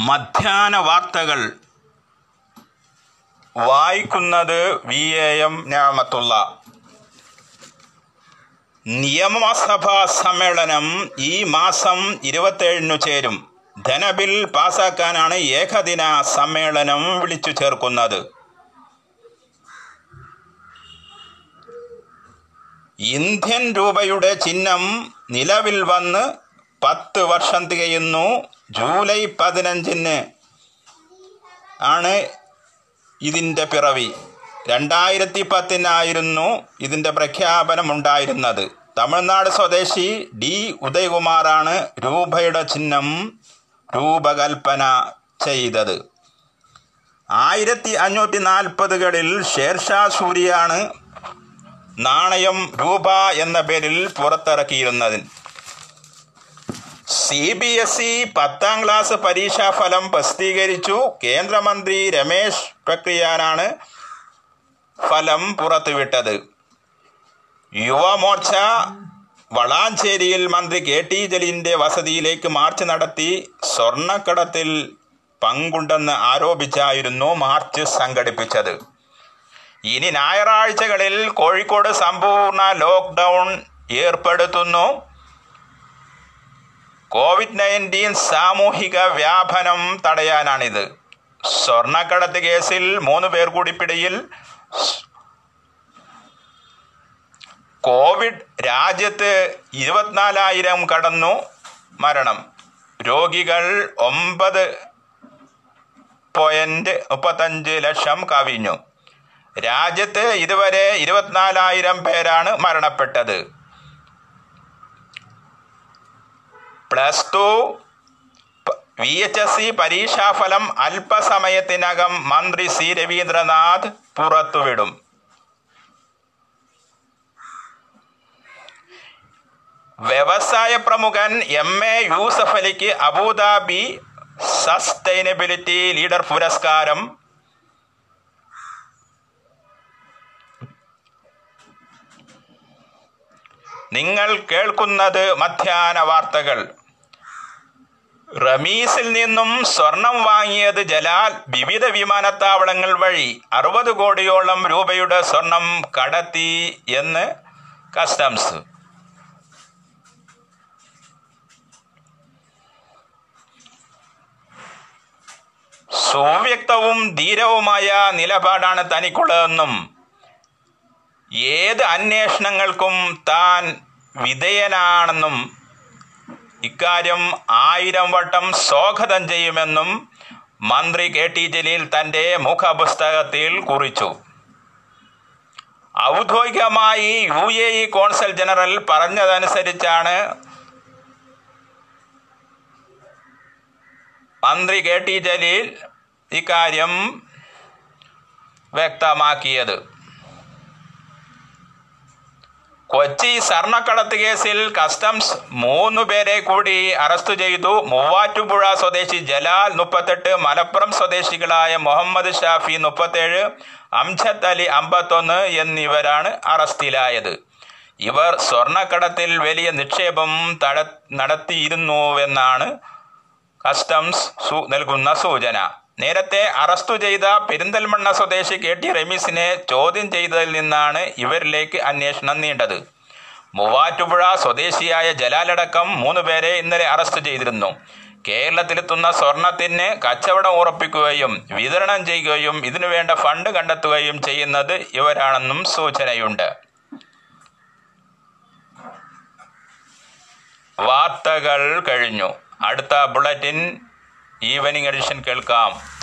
മധ്യാഹ്ന വാർത്തകൾ. വായിക്കുന്നത് V A M ഞാമത്തുള്ള. നിയമസഭാ സമ്മേളനം ഈ മാസം ഇരുപത്തേഴിനു ചേരും. ധനബിൽ പാസാക്കാനാണ് ഏകദിന സമ്മേളനം വിളിച്ചു ചേർക്കുന്നത്. ഇന്ത്യൻ രൂപയുടെ ചിഹ്നം നിലവിൽ വന്ന് പത്ത് വർഷം തികയുന്നു. ജൂലൈ പതിനഞ്ചിന് ആണ് ഇതിന്റെ പിറവി. രണ്ടായിരത്തി പത്തിനായിരുന്നു ഇതിന്റെ പ്രഖ്യാപനമുണ്ടായിരുന്നത്. തമിഴ്നാട് സ്വദേശി ഡി ഉദയകുമാറാണ് രൂപയുടെ ചിഹ്നം രൂപകൽപ്പന ചെയ്തത്. ആയിരത്തി അഞ്ഞൂറ്റി നാൽപ്പതുകളിൽ ഷേർഷാ സൂരിയാണ് നാണയം രൂപ എന്ന പേരിൽ പുറത്തിറക്കിയിരുന്നത്. സി ബി എസ് ഇ പത്താം ക്ലാസ് പരീക്ഷാഫലം പ്രസിദ്ധീകരിച്ചു. കേന്ദ്രമന്ത്രി രമേശ് പ്രക്രിയാനാണ് ഫലം പുറത്തുവിട്ടത്. യുവമോർച്ച വളാഞ്ചേരിയിൽ മന്ത്രി കെ ടി ജലീലിന്റെ വസതിയിലേക്ക് മാർച്ച് നടത്തി സ്വർണക്കടത്തിൽ പങ്കുണ്ടെന്ന് ആരോപിച്ചായിരുന്നു മാർച്ച് സംഘടിപ്പിച്ചത്. ഇനി ഞായറാഴ്ചകളിൽ കോഴിക്കോട് സമ്പൂർണ ലോക്ക്ഡൗൺ ഏർപ്പെടുത്തുന്നു. കോവിഡ് നയന്റീൻ സാമൂഹിക വ്യാപനം തടയാനാണിത്. സ്വർണക്കടത്ത് കേസിൽ മൂന്ന് പേർ കൂടി പിടിയിൽ. കോവിഡ് രാജ്യത്ത് ഇരുപത്തിനാലായിരം കടന്നു മരണം. രോഗികൾ ഒമ്പത് പോയിന്റ് മുപ്പത്തഞ്ച് ലക്ഷം കവിഞ്ഞു. രാജ്യത്ത് ഇതുവരെ ഇരുപത്തിനാലായിരം പേരാണ് മരണപ്പെട്ടത്. Plus two V H S C പരീക്ഷാഫലം അല്പസമയത്തിനകം മന്ത്രി സി രവീന്ദ്രനാഥ് പുറത്തുവിടും. വ്യവസായ പ്രമുഖൻ എം എ യൂസഫ് അലിക്ക് അബുദാബി സസ്റ്റൈനബിലിറ്റി ലീഡർ പുരസ്കാരം. നിങ്ങൾ കേൾക്കുന്നത് മധ്യാഹ്ന വാർത്തകൾ. റമീസിൽ നിന്നും സ്വർണം വാങ്ങിയത് ജലാൽ. വിവിധ വിമാനത്താവളങ്ങൾ വഴി അറുപത് കോടിയോളം രൂപയുടെ സ്വർണം കടത്തി എന്ന് കസ്റ്റംസ്. സുവ്യക്തവും ധീരവുമായ നിലപാടാണ് തനിക്കുള്ളതെന്നും ഏത് അന്വേഷണങ്ങൾക്കും താൻ വിധേയനാണെന്നും ഇക്കാര്യം ആയിരം വട്ടം സ്വാഗതം ചെയ്യുമെന്നും മന്ത്രി കെ ടി ജലീൽ തന്റെ മുഖപുസ്തകത്തിൽ കുറിച്ചു. ഔദ്യോഗികമായി U A E consul general പറഞ്ഞതനുസരിച്ചാണ് മന്ത്രി കെ ടി ജലീൽ ഇക്കാര്യം വ്യക്തമാക്കിയത്. കൊച്ചി സ്വർണക്കടത്ത് കേസിൽ കസ്റ്റംസ് മൂന്നു പേരെ കൂടി അറസ്റ്റ് ചെയ്തു. മൂവാറ്റുപുഴ സ്വദേശി ജലാൽ മുപ്പത്തെട്ട് മലപ്പുറം സ്വദേശികളായ മുഹമ്മദ് ഷാഫി മുപ്പത്തേഴ് അംജദ് അലി അമ്പത്തൊന്ന് എന്നിവരാണ് അറസ്റ്റിലായത്. ഇവർ സ്വർണക്കടത്തിൽ വലിയ നിക്ഷേപം നടത്തിയിരുന്നുവെന്നാണ് കസ്റ്റംസ് നൽകുന്ന സൂചന. നേരത്തെ അറസ്റ്റു ചെയ്ത പെരിന്തൽമണ്ണ സ്വദേശി കെ ടി റമീസിനെ ചോദ്യം ചെയ്തതിൽ നിന്നാണ് ഇവരിലേക്ക് അന്വേഷണം നീണ്ടത്. മൂവാറ്റുപുഴ സ്വദേശിയായ ജലാലടക്കം മൂന്ന് പേരെ ഇന്നലെ അറസ്റ്റ് ചെയ്തിരുന്നു. കേരളത്തിലെത്തുന്ന സ്വർണത്തിന് കച്ചവടം ഉറപ്പിക്കുകയും വിതരണം ചെയ്യുകയും ഇതിനുവേണ്ട ഫണ്ട് കണ്ടെത്തുകയും ചെയ്യുന്നത് ഇവരാണെന്നും സൂചനയുണ്ട്. വാർത്തകൾ കഴിഞ്ഞു. അടുത്ത ബുള്ളറ്റിൻ ഈവനിങ് എഡിഷൻ കേൾക്കാം.